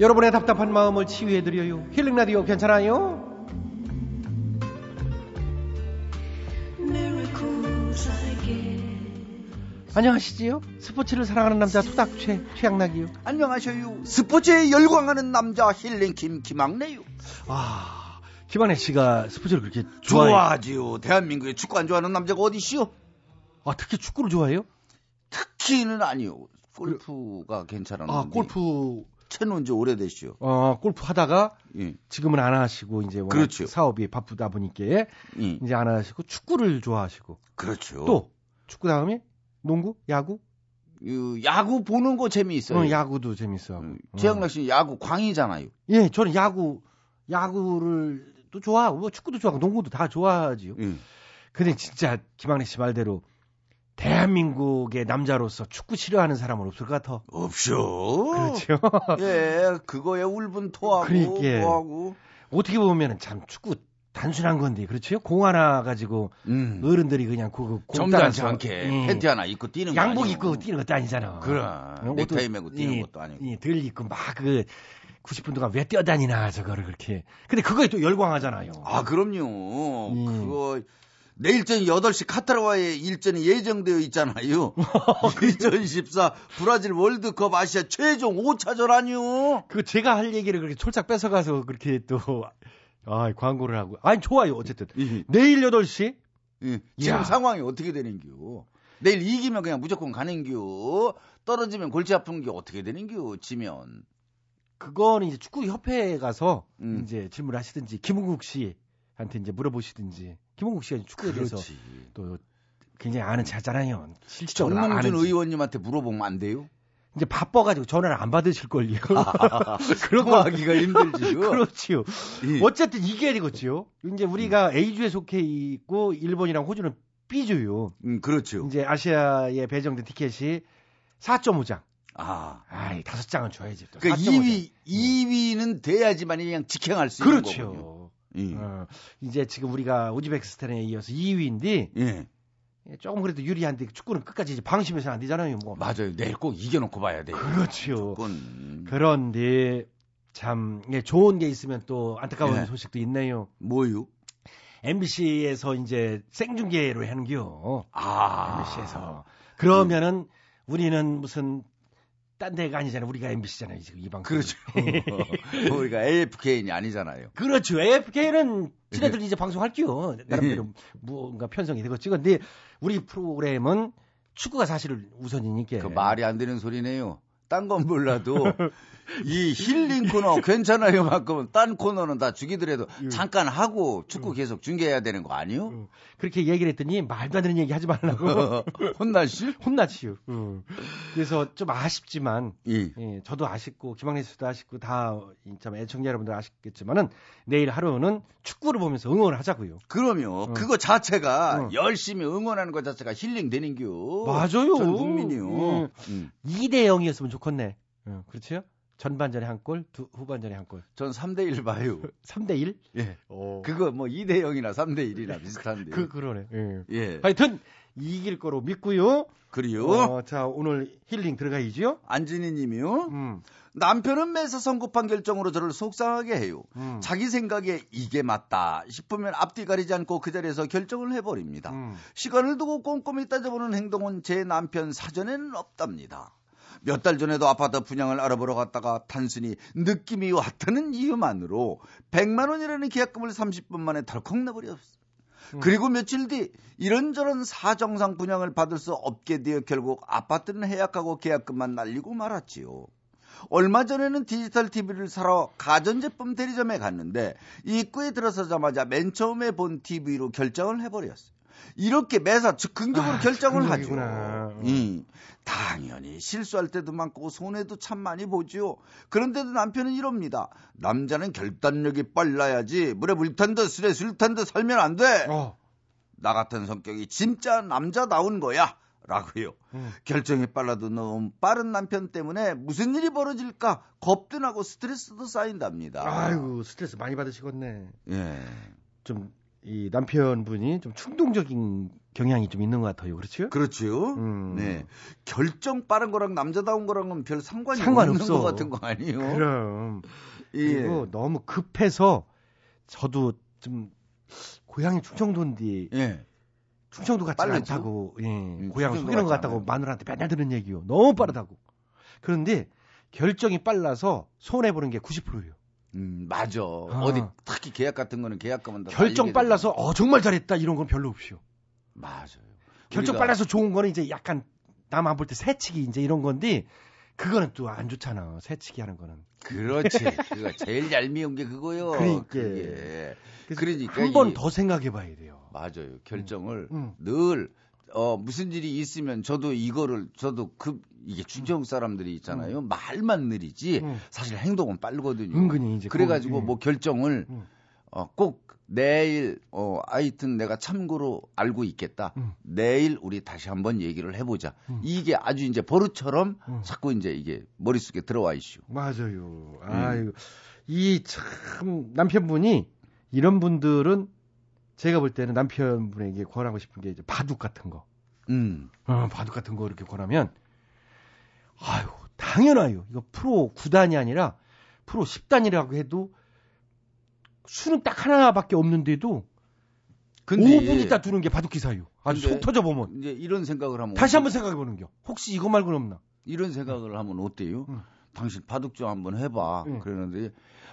여러분의 답답한 마음을 치유해드려요. 힐링 라디오 괜찮아요? 안녕하시지요? 스포츠를 사랑하는 남자 토닥최 최양락이요. 안녕하셔요. 스포츠에 열광하는 남자 힐링킴 김학래요. 아, 김한혜 씨가 스포츠를 그렇게 좋아해. 좋아하지요. 대한민국에 축구 안 좋아하는 남자가 어디시요? 아, 특히 축구를 좋아해요? 특히는 아니요. 골프가 괜찮았는데. 아, 골프 채놓은 지 오래되시요. 어, 골프 하다가 예. 지금은 안 하시고 이제 그렇죠. 사업이 바쁘다 보니까 예. 이제 안 하시고 축구를 좋아하시고 그렇죠. 또 축구 다음에 농구, 야구? 그 야구 보는 거 재미있어요. 어, 야구도 재밌어. 최양락 씨 야구 광이잖아요. 예, 저는 야구 야구를 또 좋아하고 뭐 축구도 좋아하고 농구도 다 좋아하지요. 예. 근데 진짜 김학래 씨 말대로 대한민국의 남자로서 축구 싫어하는 사람은 없을 것 같아. 없죠. 그렇죠. 예, 그거에 울분 토하고 그러니까 뭐하고. 어떻게 보면은 참 축구 단순한 건데 그렇죠? 공 하나 가지고 어른들이 그냥 그거 공 점잖지 않게 예. 팬티 하나 입고 뛰는 거 양복. 입고 뛰는 것도 아니잖아. 그래. 어, 넥타이 메고 뛰는 예, 것도 아니고. 예, 덜 입고 막 그 90분 동안 왜 뛰어다니나 저거를 그렇게. 근데 그거에 또 열광하잖아요. 아, 그럼요. 음. 그거 내일 저녁 8시 카타르와의 일정이 예정되어 있잖아요. 2014 브라질 월드컵 아시아 최종 5차전 아니요. 그 제가 할 얘기를 그렇게 촐짝 뺏어가서 그렇게 또 아, 광고를 하고. 아니 좋아요. 어쨌든 내일 8시 예. 지금 야. 상황이 어떻게 되는겨? 내일 이기면 그냥 무조건 가는겨. 떨어지면 골치 아픈 게 어떻게 되는겨? 지면. 그거는 이제 축구 협회에 가서 음. 이제 질문을 하시든지 김은국 씨한테 이제 물어보시든지 김은국 씨가 축구에 대해서. 또 굉장히 아는 자잖아요. 실질적으로 아는지. 의원님한테 물어보면 안 돼요? 이제 바빠가지고 전화를 안 받으실 걸요. 그런 거 통화하기가 힘들지요. 그렇지요. 예. 어쨌든 이겨야 되겠지요. 이제 우리가 A주에 속해 있고 일본이랑 호주는 B주요. 음, 그렇죠. 이제 아시아에 배정된 티켓이 4.5장. 아. 아이, 다섯 장은 줘야지. 또. 그4.5 장. 2위, 2위는 돼야지만 그냥 직행할 수 있는 거군요. 예. 어, 이제 지금 우리가 우즈베키스탄에 이어서 2위인데 예. 조금 그래도 유리한데 축구는 끝까지 이제 방심해서는 안 되잖아요. 뭐. 맞아요. 내일 꼭 이겨놓고 봐야 돼요. 그렇죠. 조건. 그런데 참 예, 좋은 게 있으면 또 안타까운 예. 소식도 있네요. 뭐요? MBC에서 이제 생중계로 하는겨. 아. MBC에서. 그러면은 우리는 무슨 딴 데가 아니잖아요. 우리가 MBC잖아요. 지금 이 방송. 그렇죠. 우리가 AFK인이 아니잖아요. 그렇죠. AFK는 지네들 이제 방송할게요. 나름대로 뭔가 편성이 되겠지. 근데 우리 프로그램은 축구가 사실 우선이니까. 그 말이 안 되는 소리네요. 딴 건 몰라도 이 힐링 코너 괜찮아요 만큼은 딴 코너는 다 주기더라도 잠깐 하고 축구 계속 중계해야 되는 거 아니요? 그렇게 얘기를 했더니 말도 안 되는 얘기 하지 말라고. 혼나시? 혼나시요. 그래서 좀 아쉽지만, 예. 예, 저도 아쉽고, 김학래 씨도 아쉽고, 다, 참, 애청자 여러분들 아쉽겠지만은, 내일 하루는 축구를 보면서 응원을 하자고요. 그럼요. 그거 자체가 열심히 응원하는 것 자체가 힐링 되는겨. 맞아요. 전 국민이요. 음. 음. 2대 0이었으면 좋 겠네. 어, 그렇죠? 전반전에 한 골, 두, 후반전에 한 골. 전 3대1 봐요. 3대 1? 예. 그거 뭐 2대 0이나 3대 1이나 비슷한데. 그, 그러네. 예. 예. 하여튼, 이길 거로 믿고요. 그래요? 어, 자, 오늘 힐링 들어가야죠. 안진희 님이요. 음. 남편은 매사 성급한 결정으로 저를 속상하게 해요. 음. 자기 생각에 이게 맞다 싶으면 앞뒤 가리지 않고 그 자리에서 결정을 해버립니다. 음. 시간을 두고 꼼꼼히 따져보는 행동은 제 남편 사전에는 없답니다. 몇 달 전에도 아파트 분양을 알아보러 갔다가 단순히 느낌이 왔다는 이유만으로 100만 원이라는 계약금을 30분 만에 덜컥 내버렸습니다. 그리고 며칠 뒤 이런저런 사정상 분양을 받을 수 없게 되어 결국 아파트는 해약하고 계약금만 날리고 말았지요. 얼마 전에는 디지털 TV를 사러 가전제품 대리점에 갔는데 입구에 들어서자마자 맨 처음에 본 TV로 결정을 해버렸어요. 이렇게 매사 즉흥적으로 결정을 하죠. 음, 당연히 실수할 때도 많고 손해도 참 많이 보죠. 그런데도 남편은 이럽니다. 남자는 결단력이 빨라야지 물에 물 탄 듯 술에 술 탄 듯 살면 안 돼. 나 같은 성격이 진짜 남자다운 거야. 라고요. 결정이 빨라도 너무 빠른 남편 때문에 무슨 일이 벌어질까 겁도 나고 스트레스도 쌓인답니다. 아이고, 스트레스 많이 받으시겠네. 예. 좀, 이 남편분이 좀 충동적인 경향이 좀 있는 것 같아요. 그렇죠? 그렇지요. 음. 네. 결정 빠른 거랑 남자다운 거랑은 별 상관이 상관없어. 없는 것 같은 거 아니에요? 그럼. 예. 그리고 너무 급해서 저도 좀 고향이 충청도인데 예. 충청도 같지 빠르죠? 않다고 예. 음, 고향을 속이는 것 같다고 않아요. 마누라한테 맨날 듣는 얘기요. 너무 빠르다고. 그런데 결정이 빨라서 손해 보는 게 90%예요. 음, 맞아. 어디 특히 계약 같은 거는 계약금은 다 결정 빨라서 어 정말 잘했다 이런 건 별로 없이요. 맞아요. 결정 빨라서 좋은 거는 이제 약간 남 안 볼 때 새치기 이제 이런 건데 그거는 또 안 좋잖아. 새치기 하는 거는. 그렇지. 그거 제일 얄미운 게 그거요. 그러니까. 그러니까 한번 이- 더 생각해 봐야 돼요. 맞아요. 결정을 음. 늘 어, 무슨 일이 있으면 저도 이거를 저도 그 이게 중국 사람들이 있잖아요. 말만 느리지 음. 사실 행동은 빠르거든요. 은근히 이제 그래 가지고 거기, 예. 뭐 결정을 음. 어, 꼭 내일 어 하여튼 내가 참고로 알고 있겠다. 음. 내일 우리 다시 한번 얘기를 해 보자. 이게 아주 이제 버릇처럼 음. 자꾸 이제 이게 머릿속에 들어와 있슈. 맞아요. 아이고. 이참 남편분이 이런 분들은 제가 볼 때는 남편분에게 권하고 싶은 게 이제 바둑 같은 거. 음. 어, 바둑 같은 거 이렇게 권하면 아유, 당연하요. 이거 프로 9단이 아니라 프로 10단이라고 해도 수는 딱 하나밖에 없는데도 근데 5분 있다 두는 게 바둑 기사요. 아주 속 터져 보면. 이제 이런 생각을 하면 다시 한번 생각해 보는 겨. 혹시 이거 말고는 없나? 이런 생각을 하면 어때요? 응. 당신 바둑 좀 한번 해봐. 응. 그러는데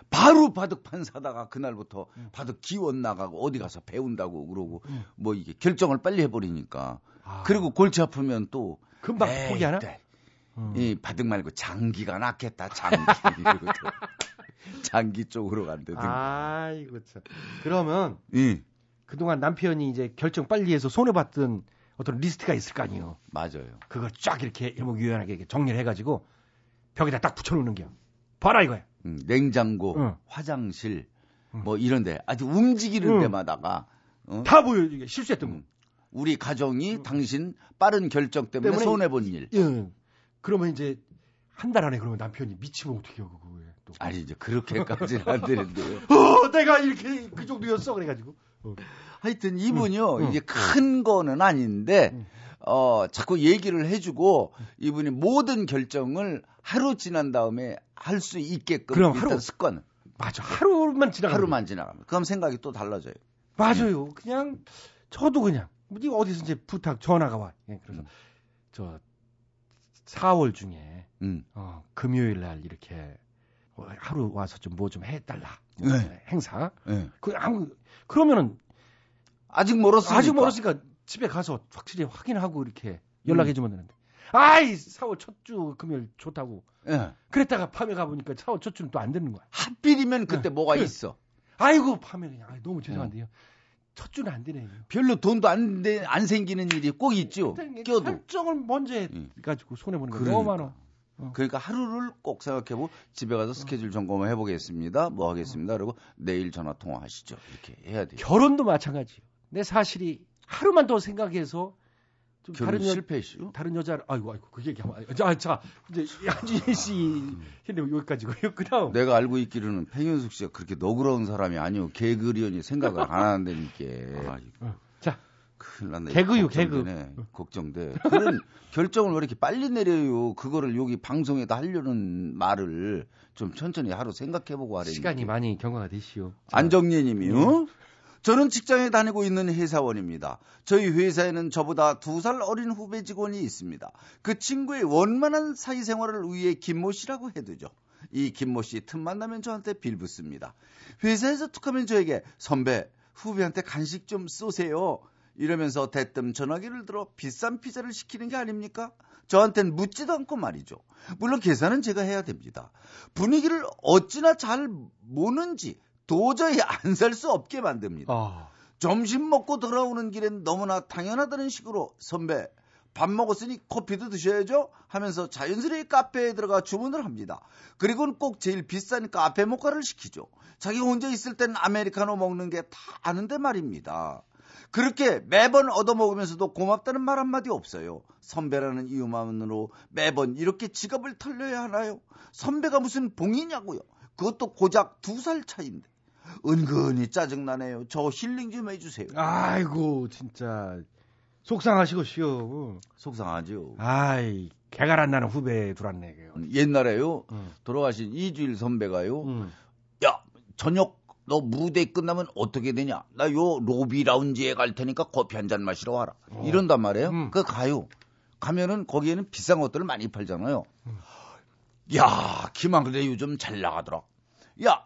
바로 바둑판 사다가 그날부터 바둑 기원 나가고 어디 가서 배운다고 그러고 뭐 이게 결정을 빨리 해버리니까 그리고 골치 아프면 또 금방 에이, 포기하나? 또이 바둑 말고 장기가 낫겠다. 장기 장기 쪽으로 간다든가. 아이고 참. 그러면 예. 그동안 남편이 이제 결정 빨리 해서 손해 봤던 어떤 리스트가 있을 거 아니에요. 맞아요. 그걸 쫙 이렇게 일목요연하게 정리를 해가지고 벽에다 딱 붙여놓는 겨. 봐라 이거야. 음, 냉장고, 응. 화장실 뭐 이런데 아주 움직이는 응. 데마다가 어? 다 보여 이게 실수했던 거. 우리 가정이 당신 빠른 결정 때문에, 때문에 손해 본 일. 예. 그러면 이제 한 달 안에 그러면 남편이 미치면 어떻게 해요 그거에 또. 아니 이제 그렇게까지는 안 되는데요. 어, 내가 이렇게 그 정도였어 그래가지고. 어. 하여튼 이분이요 응, 응. 이게 큰 거는 아닌데 어 자꾸 얘기를 해주고 이분이 모든 결정을 하루 지난 다음에 할 수 있게끔 그럼 일단 하루- 습관 맞아 하루만 지나가. 하루만 지나가면 그럼 생각이 또 달라져요. 맞아요. 그냥 저도 그냥 뭐 어디서 이제 부탁 전화가 와. 예, 그래서 저 4월 중에 음. 어, 금요일 날 이렇게 어, 하루 와서 좀 뭐 좀 해달라. 뭐 네. 행사. 네. 그 아무 그러면은 아직 멀었으니까. 아직 멀었으니까 집에 가서 확실히 확인하고 이렇게 연락해 주면 되는데. 아이 4월 첫 주 금요일 좋다고. 예. 그랬다가 밤에 가보니까 4월 첫 주는 또 안 되는 거야. 하필이면 그때 뭐가 그래. 있어. 아이고 밤에 그냥 아이, 너무 죄송한데요. 첫 주는 안 되네요. 별로 돈도 안, 돼- 안 생기는 일이 꼭 있죠. 껴도. 결정을 먼저 해가지고 손해 보는 거 그러니까. 너무 많아. 그러니까 하루를 꼭 생각해보고 집에 가서 스케줄 점검을 해보겠습니다. 뭐 하겠습니다. 그리고 내일 전화 통화하시죠. 이렇게 해야 돼요. 결혼도 마찬가지예요. 내 사실이 하루만 더 생각해서 좀 다른 여, 실패했슈? 다른 여자를 아이고 아이고 그 얘기 하면 자, 자 이제 한준희 씨 했는데 여기까지고요. 그다음 내가 알고 있기로는 팽현숙 씨가 그렇게 너그러운 사람이 아니오. 개그리언이 생각을 안 하는다니까. 자, 큰일 났네. 개그요, 걱정되네. 걱정돼. 그런 결정을 왜 이렇게 빨리 내려요? 그거를 여기 방송에다 하려는 말을 좀 천천히 하루 생각해보고 하래. 시간이 많이 경과가 되시오. 안정예님이요. 저는 직장에 다니고 있는 회사원입니다. 저희 회사에는 저보다 두 살 어린 후배 직원이 있습니다. 그 친구의 원만한 사회생활을 위해 김모 씨라고 해두죠. 이 김모 씨 틈만 나면 저한테 빌붙습니다. 회사에서 툭하면 저에게 선배 후배한테 간식 좀 쏘세요. 이러면서 대뜸 전화기를 들어 비싼 피자를 시키는 게 아닙니까? 저한텐 묻지도 않고 말이죠. 물론 계산은 제가 해야 됩니다. 분위기를 어찌나 잘 모는지 도저히 안 살 수 없게 만듭니다. 아. 점심 먹고 돌아오는 길엔 너무나 당연하다는 식으로 선배 밥 먹었으니 커피도 드셔야죠 하면서 자연스레 카페에 들어가 주문을 합니다. 그리고는 꼭 제일 비싼 카페 모카를 시키죠. 자기 혼자 있을 땐 아메리카노 먹는 게 다 아는데 말입니다. 그렇게 매번 얻어먹으면서도 고맙다는 말 한마디 없어요. 선배라는 이유만으로 매번 이렇게 지갑을 털려야 하나요? 선배가 무슨 봉이냐고요. 그것도 고작 두 살 차인데. 은근히 짜증나네요. 저 힐링 좀 해주세요. 아이고 진짜 속상하시고시오. 속상하죠. 아이 개가 안 나는 후배 들어왔네. 옛날에요. 돌아가신 이주일 선배가요. 야 저녁 너 무대 끝나면 어떻게 되냐? 나 요 로비 라운지에 갈 테니까 커피 한 잔 마시러 와라. 이런단 말이에요. 그 가요. 가면은 거기에는 비싼 것들을 많이 팔잖아요. 야 김한근대 요즘 잘 나가더라. 야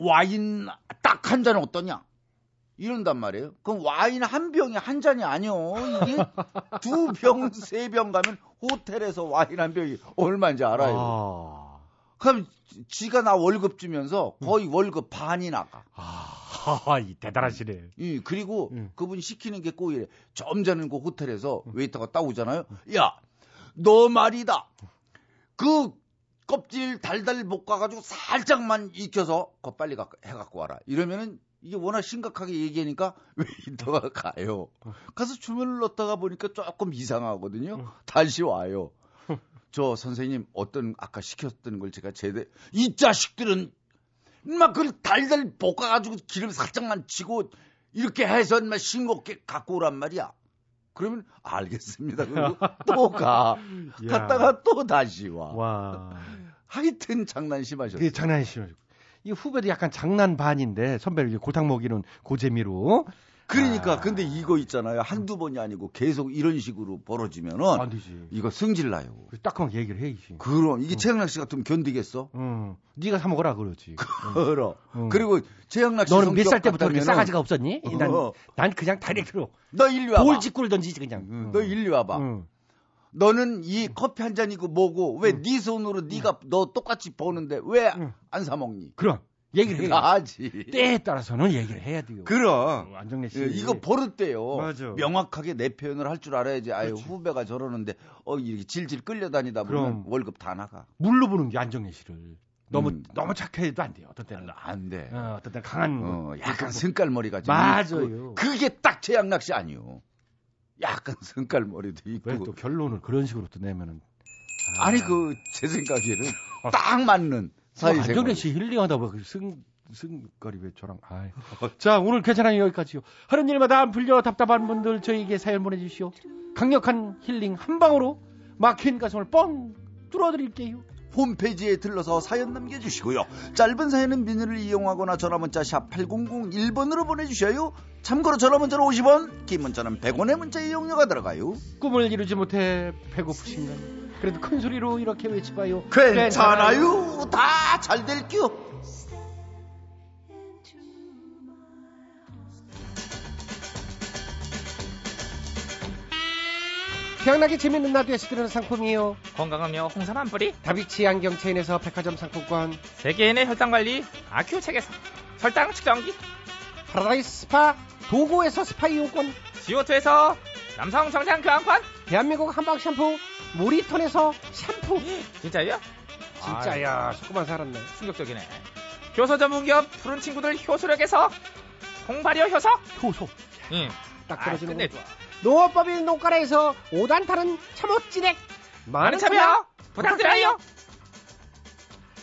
와인 딱 한 잔 어떠냐? 이런단 말이에요. 그럼 와인 한 병이 한 잔이 아니요. 이게 두 병, 세 병 가면 호텔에서 와인 한 병이 얼마인지 알아요. 그럼 지가 나 월급 주면서 거의 월급 반이 나가. 아, 이 대단하시네. 이 그리고 그분 시키는 게꼭 이래. 좀 전에 그 호텔에서 웨이터가 따오잖아요. 야, 너 말이다. 그 껍질 달달 볶아가지고 살짝만 익혀서 거 빨리 가, 해갖고 와라. 이러면은 이게 워낙 심각하게 얘기하니까 웨이터가 가요. 가서 주문을 넣다가 보니까 조금 이상하거든요. 다시 와요. 저 선생님 어떤 아까 시켰던 걸 제가 제대 이 자식들은 막 그걸 달달 볶아가지고 기름 살짝만 치고 이렇게 해서 막 싱겁게 갖고 오란 말이야. 그러면 알겠습니다. 그리고 또 가. 야. 갔다가 또 다시 와. 와. 하여튼 장난 심하셨어. 그게 장난이 심하이 후배도 약간 장난 반인데 선배를 골탕 먹이는 고재미로. 그러니까 근데 이거 있잖아요. 한두 번이 아니고 계속 이런 식으로 벌어지면은 안 되지. 이거 승질 나요. 따끔하게 얘기를 해야지. 그럼 이게 최양락 씨 같으면 견디겠어? 응. 네가 사 먹어라 그러지. 그럼. 응. 그리고 최양락 씨 너는 몇 살 때부터 그렇게 싸가지가 없었니? 난, 어. 난 그냥 다이렉트로 너 일리 와봐. 돌직구를 던지지 그냥. 너 일리 와봐. 응. 너는 이 커피 한 잔이고 뭐고 왜네 손으로 네가 너 똑같이 버는데 왜 안사 먹니? 그럼 얘기를 해. 하지. 때에 따라서는 얘기를 해야 돼요. 그럼. 어, 안정래 씨. 예, 이거 버릇돼요. 맞아. 명확하게 내 표현을 할 줄 알아야지. 아유 후배가 저러는데 어 이렇게 질질 끌려다니다 보면. 월급 다 나가. 물로 보는 게 안정래 씨를. 너무 음. 너무 착해도 안 돼요. 어떤 때는. 안 돼. 어, 어떤 때는 강한 어, 거. 약간 승깔머리가 좀 맞아요. 있고. 그게 딱 최양락 씨 아니요. 약간 승깔머리도 있고. 왜 또 결론을 그런 식으로 또 내면은 아니 그 제 생각에는 딱 맞는 사이생활. 안정래 씨 힐링하다 보그 승, 승거리 왜 저랑, 아이. 자, 오늘 괜찮아요. 여기까지요. 하는 일마다 안 풀려 답답한 분들 저에게 사연 보내주시오. 강력한 힐링 한 방으로 막힌 가슴을 뻥 뚫어드릴게요. 홈페이지에 들러서 사연 남겨주시고요. 짧은 사연은 미니를 이용하거나 전화문자 샵 8001번으로 보내주셔요. 참고로 전화문자는 50원, 긴 문자는 100원의 문자 이용료가 들어가요. 꿈을 이루지 못해 배고프신가요? 그래도 큰 소리로 이렇게 외쳐봐요. 괜찮아요. 다 잘 될게요. 태양나게 재밌는 라디오에서 드리는 상품이요. 건강음료 홍삼 한 뿌리, 다비치 안경 체인에서 백화점 상품권, 세계인의 혈당 관리 아큐 책에서 혈당 측정기, 파라다이스 스파 도고에서 스파 이용권, 지오투에서 남성 정장 교환권, 대한민국 한방 샴푸 모리톤에서 샴푸. 진짜요? 진짜야. 조금만 살았네. 충격적이네. 효소 전문기업 푸른 친구들 효소력에서 홍발효 효소. 효소. 응. 딱 아, 떨어지는 끝내 거. 농업법인 농가라에서 5단 타는 참옻진액. 많은 참여 부탁드려요.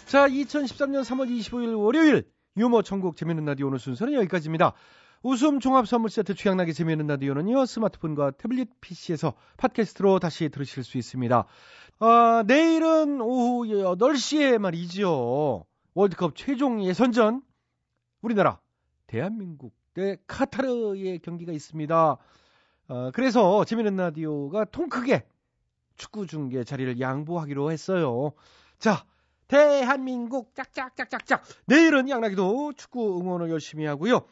자, 2013년 3월 25일 월요일 유머 천국 재미있는 라디오 오늘 순서는 여기까지입니다. 웃음 종합 선물 세트 취향나게 재미있는 라디오는요 스마트폰과 태블릿 PC에서 팟캐스트로 다시 들으실 수 있습니다. 아, 내일은 오후 8시에 말이죠. 월드컵 최종 예선전 우리나라 대한민국 대 카타르의 경기가 있습니다. 아, 그래서 재미있는 라디오가 통 크게 축구 중계 자리를 양보하기로 했어요. 자, 대한민국 짝짝짝짝짝. 내일은 양락이도 축구 응원을 열심히 하고요.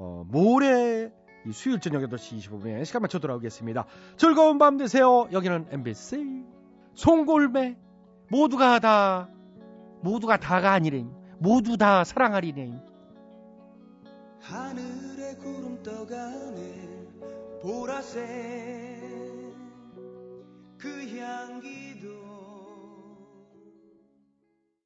어, 모레 이 수요일 저녁 8시 25분에 시간 맞춰 돌아오겠습니다. 즐거운 밤 되세요. 여기는 MBC 송골매 모두가 다 모두가 다가 아니래. 모두 다 사랑하리네. 하늘에 구름 떠가네 보라색 그 향기도